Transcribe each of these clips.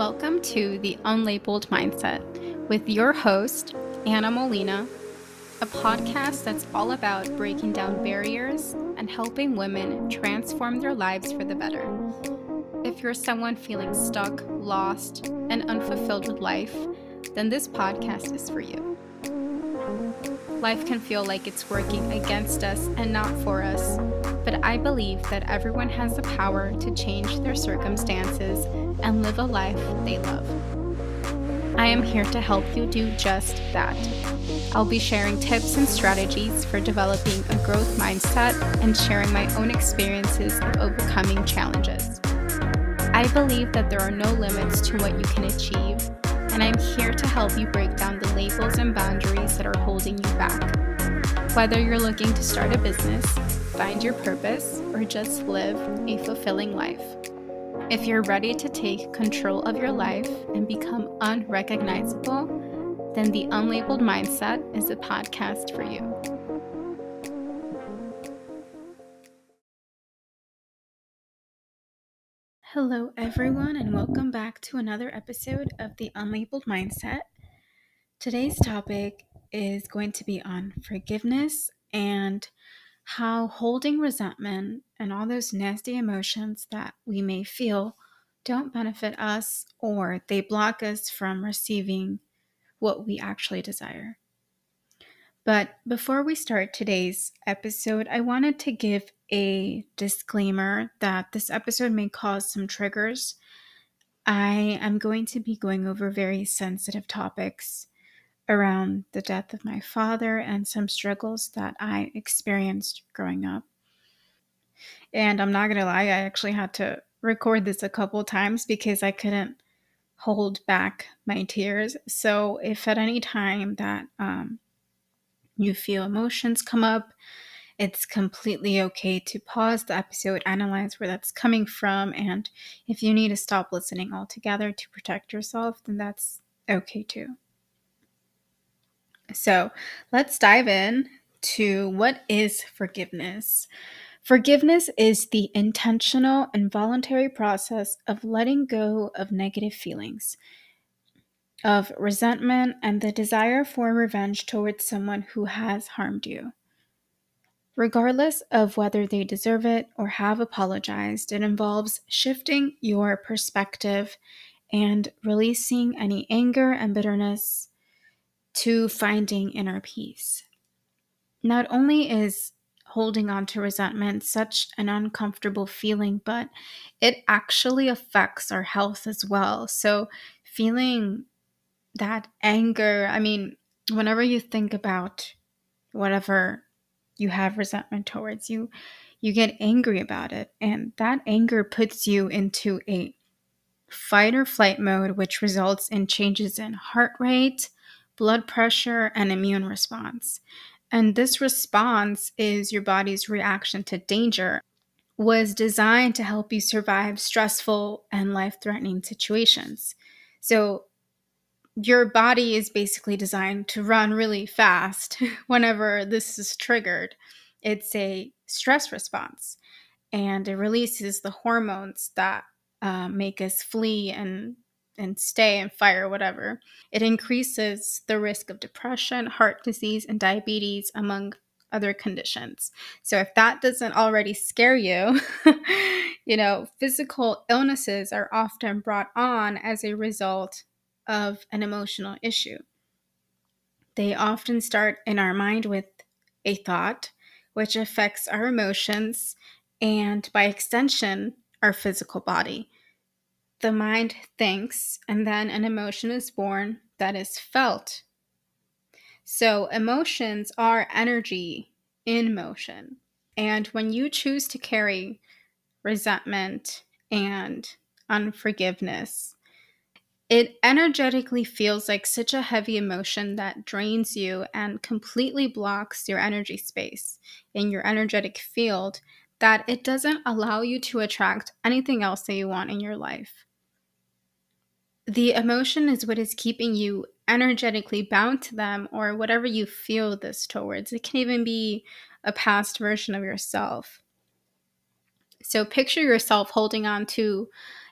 Welcome to the Unlabeled Mindset with your host, Anna Molina, a podcast that's all about breaking down barriers and helping women transform their lives for the better. If you're someone feeling stuck, lost, and unfulfilled with life, then this podcast is for you. Life can feel like it's working against us and not for us, but I believe that everyone has the power to change their circumstances and live a life they love. I am here to help you do just that. I'll be sharing tips and strategies for developing a growth mindset and sharing my own experiences of overcoming challenges. I believe that there are no limits to what you can achieve, and I'm here to help you break down the labels and boundaries that are holding you back. Whether you're looking to start a business, find your purpose, or just live a fulfilling life. If you're ready to take control of your life and become unrecognizable, then the Unlabeled Mindset is a podcast for you. Hello, everyone, and welcome back to another episode of the Unlabeled Mindset. Today's topic is going to be on forgiveness and how holding resentment and all those nasty emotions that we may feel don't benefit us or they block us from receiving what we actually desire. But before we start today's episode, I wanted to give a disclaimer that this episode may cause some triggers. I am going to be going over very sensitive topics around the death of my father and some struggles that I experienced growing up. And I'm not going to lie, I actually had to record this a couple times because I couldn't hold back my tears. So if at any time that um, you feel emotions come up, it's completely okay to pause the episode, analyze where that's coming from, and if you need to stop listening altogether to protect yourself, then that's okay too. So let's dive in to what is forgiveness. Forgiveness is the intentional and voluntary process of letting go of negative feelings, of resentment, and the desire for revenge towards someone who has harmed you. Regardless of whether they deserve it or have apologized, it involves shifting your perspective and releasing any anger and bitterness to finding inner peace. Not only is holding on to resentment such an uncomfortable feeling, but it actually affects our health as well. So, feeling that anger, I mean, whenever you think about whatever you have resentment towards, you you get angry about it, and that anger puts you into a fight or flight mode, which results in changes in heart rate, blood pressure, and immune response. And this response is your body's reaction to danger, was designed to help you survive stressful and life threatening situations. So, your body is basically designed to run really fast whenever this is triggered. It's a stress response and it releases the hormones that uh, make us flee and and stay and fire, whatever. It increases the risk of depression, heart disease, and diabetes, among other conditions. So if that doesn't already scare you, you know, physical illnesses are often brought on as a result of an emotional issue. They often start in our mind with a thought, which affects our emotions and, by extension, our physical body the mind thinks, and then an emotion is born that is felt. So, emotions are energy in motion. And when you choose to carry resentment and unforgiveness, it energetically feels like such a heavy emotion that drains you and completely blocks your energy space in your energetic field that it doesn't allow you to attract anything else that you want in your life the emotion is what is keeping you energetically bound to them or whatever you feel this towards. It can even be a past version of yourself. So picture yourself holding on to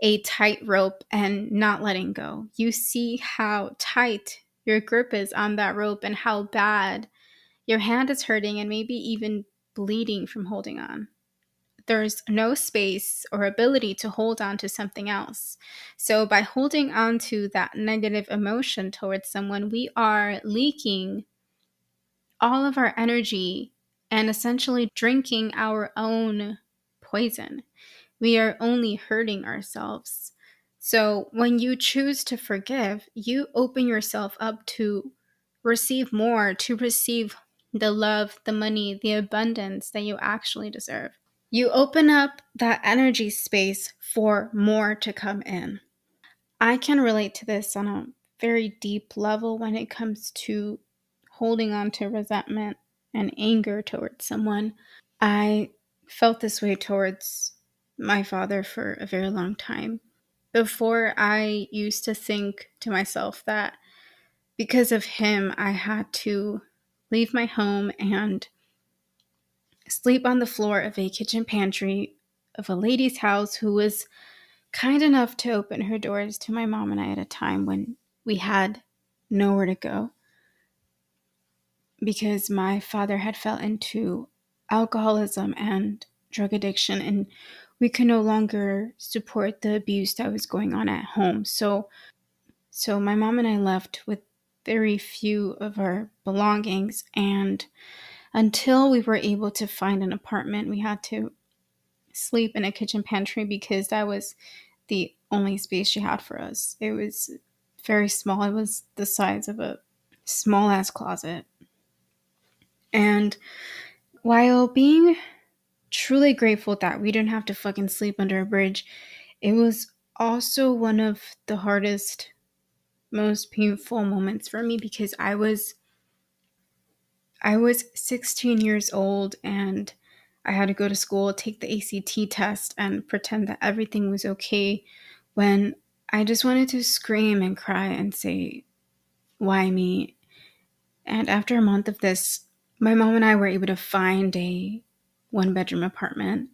a tight rope and not letting go. You see how tight your grip is on that rope and how bad your hand is hurting and maybe even bleeding from holding on. There's no space or ability to hold on to something else. So, by holding on to that negative emotion towards someone, we are leaking all of our energy and essentially drinking our own poison. We are only hurting ourselves. So, when you choose to forgive, you open yourself up to receive more, to receive the love, the money, the abundance that you actually deserve. You open up that energy space for more to come in. I can relate to this on a very deep level when it comes to holding on to resentment and anger towards someone. I felt this way towards my father for a very long time. Before, I used to think to myself that because of him, I had to leave my home and sleep on the floor of a kitchen pantry of a lady's house who was kind enough to open her doors to my mom and I at a time when we had nowhere to go because my father had fell into alcoholism and drug addiction and we could no longer support the abuse that was going on at home so so my mom and I left with very few of our belongings. And until we were able to find an apartment, we had to sleep in a kitchen pantry because that was the only space she had for us. It was very small, it was the size of a small ass closet. And while being truly grateful that we didn't have to fucking sleep under a bridge, it was also one of the hardest most painful moments for me because I was I was 16 years old and I had to go to school, take the ACT test and pretend that everything was okay when I just wanted to scream and cry and say why me? And after a month of this, my mom and I were able to find a one bedroom apartment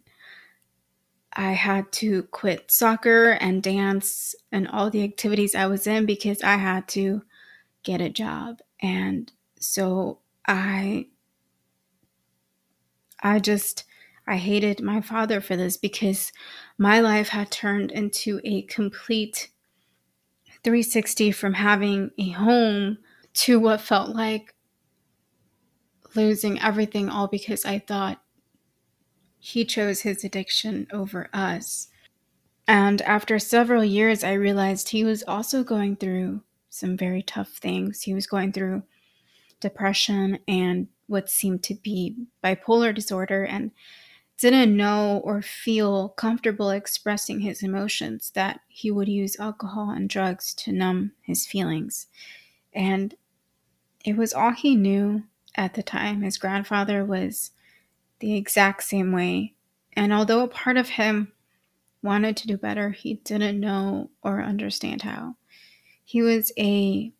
I had to quit soccer and dance and all the activities I was in because I had to get a job. And so I I just I hated my father for this because my life had turned into a complete 360 from having a home to what felt like losing everything all because I thought he chose his addiction over us. And after several years, I realized he was also going through some very tough things. He was going through depression and what seemed to be bipolar disorder and didn't know or feel comfortable expressing his emotions, that he would use alcohol and drugs to numb his feelings. And it was all he knew at the time. His grandfather was the exact same way. And although a part of him wanted to do better, he didn't know or understand how. He was a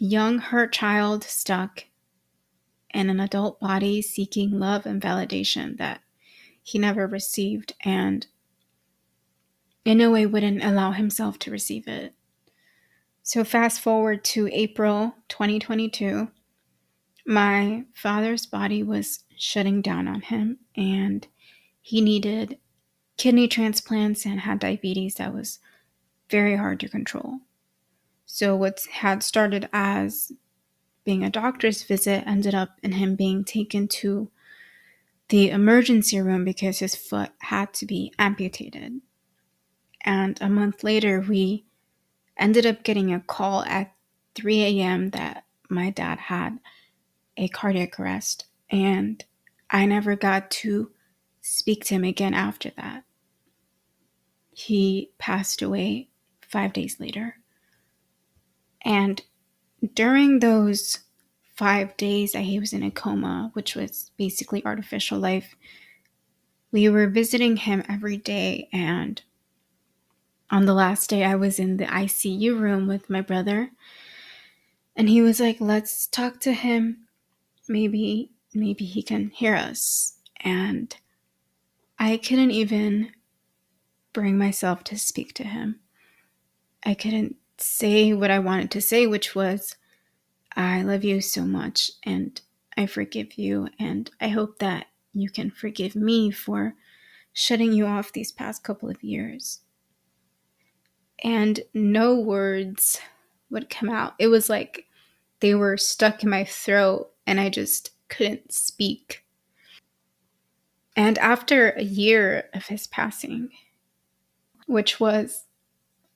young, hurt child stuck in an adult body seeking love and validation that he never received and in a way wouldn't allow himself to receive it. So, fast forward to April 2022, my father's body was shutting down on him and he needed kidney transplants and had diabetes that was very hard to control. So, what had started as being a doctor's visit ended up in him being taken to the emergency room because his foot had to be amputated. And a month later, we ended up getting a call at 3 a.m. that my dad had a cardiac arrest. And I never got to speak to him again after that. He passed away five days later. And during those five days that he was in a coma, which was basically artificial life, we were visiting him every day. And on the last day, I was in the ICU room with my brother. And he was like, let's talk to him. Maybe maybe he can hear us. And I couldn't even bring myself to speak to him. I couldn't say what I wanted to say, which was, I love you so much and I forgive you. And I hope that you can forgive me for shutting you off these past couple of years. And no words would come out. It was like they were stuck in my throat and I just couldn't speak. And after a year of his passing, which was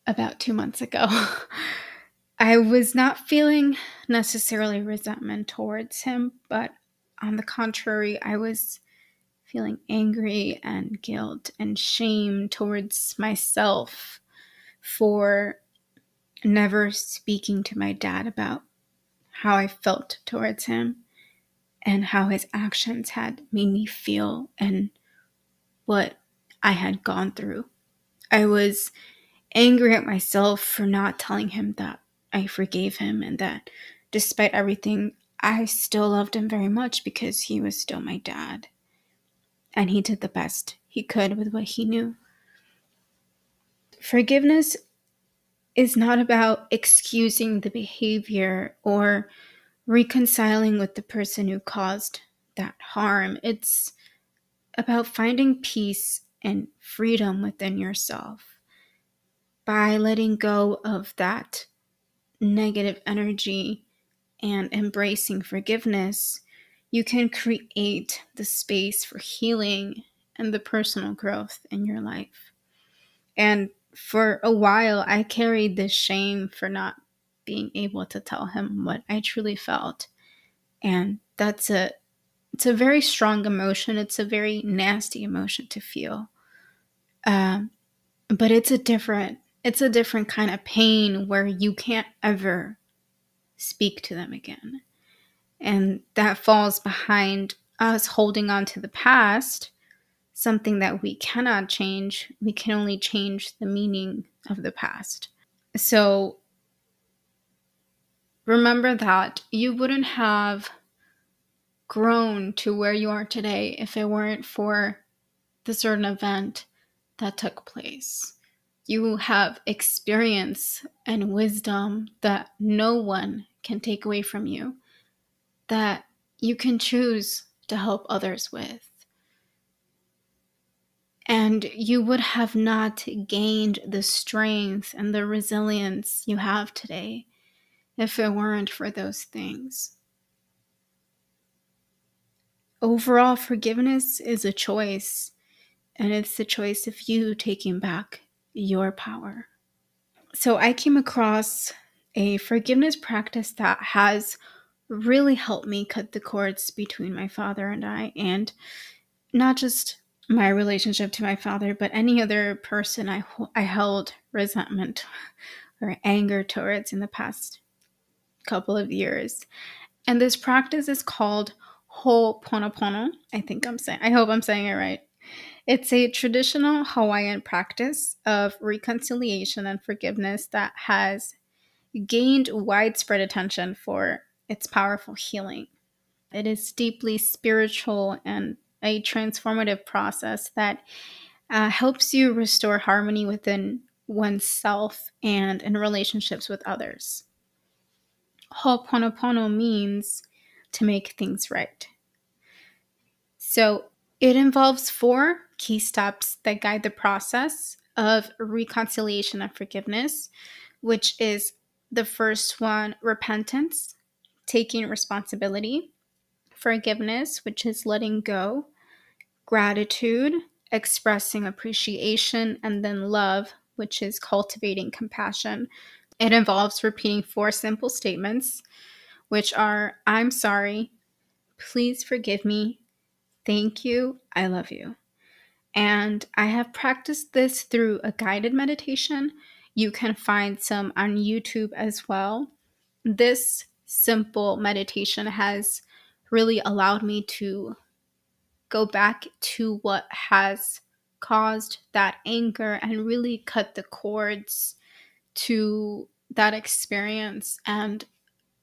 about two months ago, I was not feeling necessarily resentment towards him, but on the contrary, I was feeling angry and guilt and shame towards myself for never speaking to my dad about how I felt towards him and how his actions had made me feel and what I had gone through. I was angry at myself for not telling him that I forgave him and that despite everything, I still loved him very much because he was still my dad. And he did the best he could with what he knew. Forgiveness is not about excusing the behavior or reconciling with the person who caused that harm. It's about finding peace and freedom within yourself by letting go of that negative energy and embracing forgiveness. You can create the space for healing and the personal growth in your life. And for a while, I carried this shame for not being able to tell him what I truly felt. And that's a it's a very strong emotion. It's a very nasty emotion to feel. Um, but it's a different it's a different kind of pain where you can't ever speak to them again. And that falls behind us holding on to the past something that we cannot change. We can only change the meaning of the past. So remember that you wouldn't have grown to where you are today if it weren't for the certain event that took place. You have experience and wisdom that no one can take away from you, that you can choose to help others with and you would have not gained the strength and the resilience you have today if it weren't for those things. Overall, forgiveness is a choice, and it's the choice of you taking back your power. So, I came across a forgiveness practice that has really helped me cut the cords between my father and I, and not just my relationship to my father, but any other person I, I held resentment or anger towards in the past couple of years. And this practice is called Ho'oponopono. I think I'm saying, I hope I'm saying it right. It's a traditional Hawaiian practice of reconciliation and forgiveness that has gained widespread attention for its powerful healing. It is deeply spiritual and a transformative process that uh, helps you restore harmony within oneself and in relationships with others. Ho'oponopono means to make things right. So it involves four key steps that guide the process of reconciliation and forgiveness, which is the first one repentance, taking responsibility, forgiveness, which is letting go, gratitude, expressing appreciation, and then love, which is cultivating compassion. It involves repeating four simple statements, which are I'm sorry, please forgive me, thank you, I love you. And I have practiced this through a guided meditation. You can find some on YouTube as well. This simple meditation has really allowed me to go back to what has caused that anger and really cut the cords to that experience and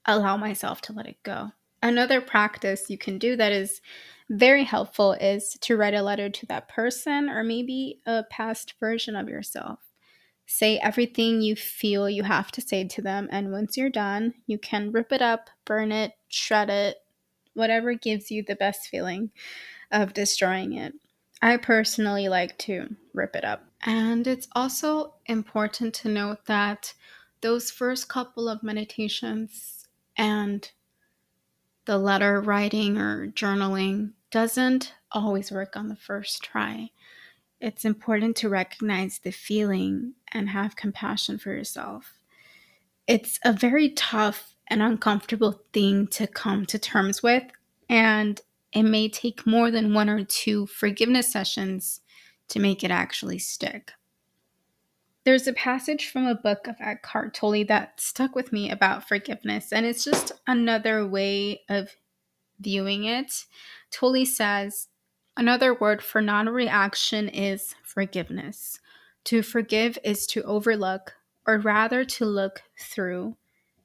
allow myself to let it go. Another practice you can do that is very helpful is to write a letter to that person or maybe a past version of yourself. Say everything you feel you have to say to them, and once you're done, you can rip it up, burn it, shred it, whatever gives you the best feeling of destroying it. I personally like to rip it up. And it's also important to note that those first couple of meditations and the letter writing or journaling doesn't always work on the first try. It's important to recognize the feeling and have compassion for yourself. It's a very tough and uncomfortable thing to come to terms with, and it may take more than one or two forgiveness sessions to make it actually stick. There's a passage from a book of Eckhart Tolle that stuck with me about forgiveness, and it's just another way of viewing it. Tolle says, Another word for non reaction is forgiveness. To forgive is to overlook, or rather to look through.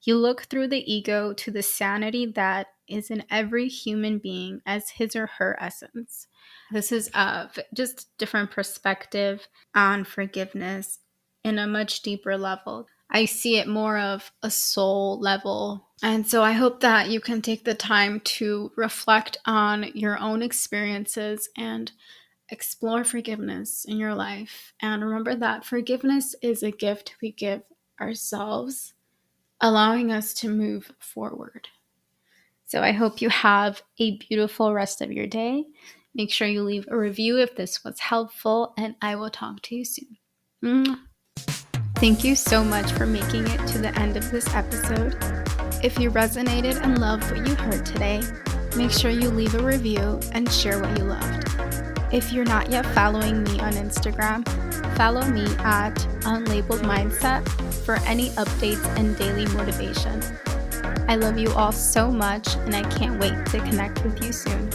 You look through the ego to the sanity that is in every human being as his or her essence. This is a just different perspective on forgiveness in a much deeper level. I see it more of a soul level. And so I hope that you can take the time to reflect on your own experiences and explore forgiveness in your life. And remember that forgiveness is a gift we give ourselves, allowing us to move forward. So I hope you have a beautiful rest of your day. Make sure you leave a review if this was helpful, and I will talk to you soon. Thank you so much for making it to the end of this episode. If you resonated and loved what you heard today, make sure you leave a review and share what you loved. If you're not yet following me on Instagram, follow me at Unlabeled Mindset for any updates and daily motivation. I love you all so much, and I can't wait to connect with you soon.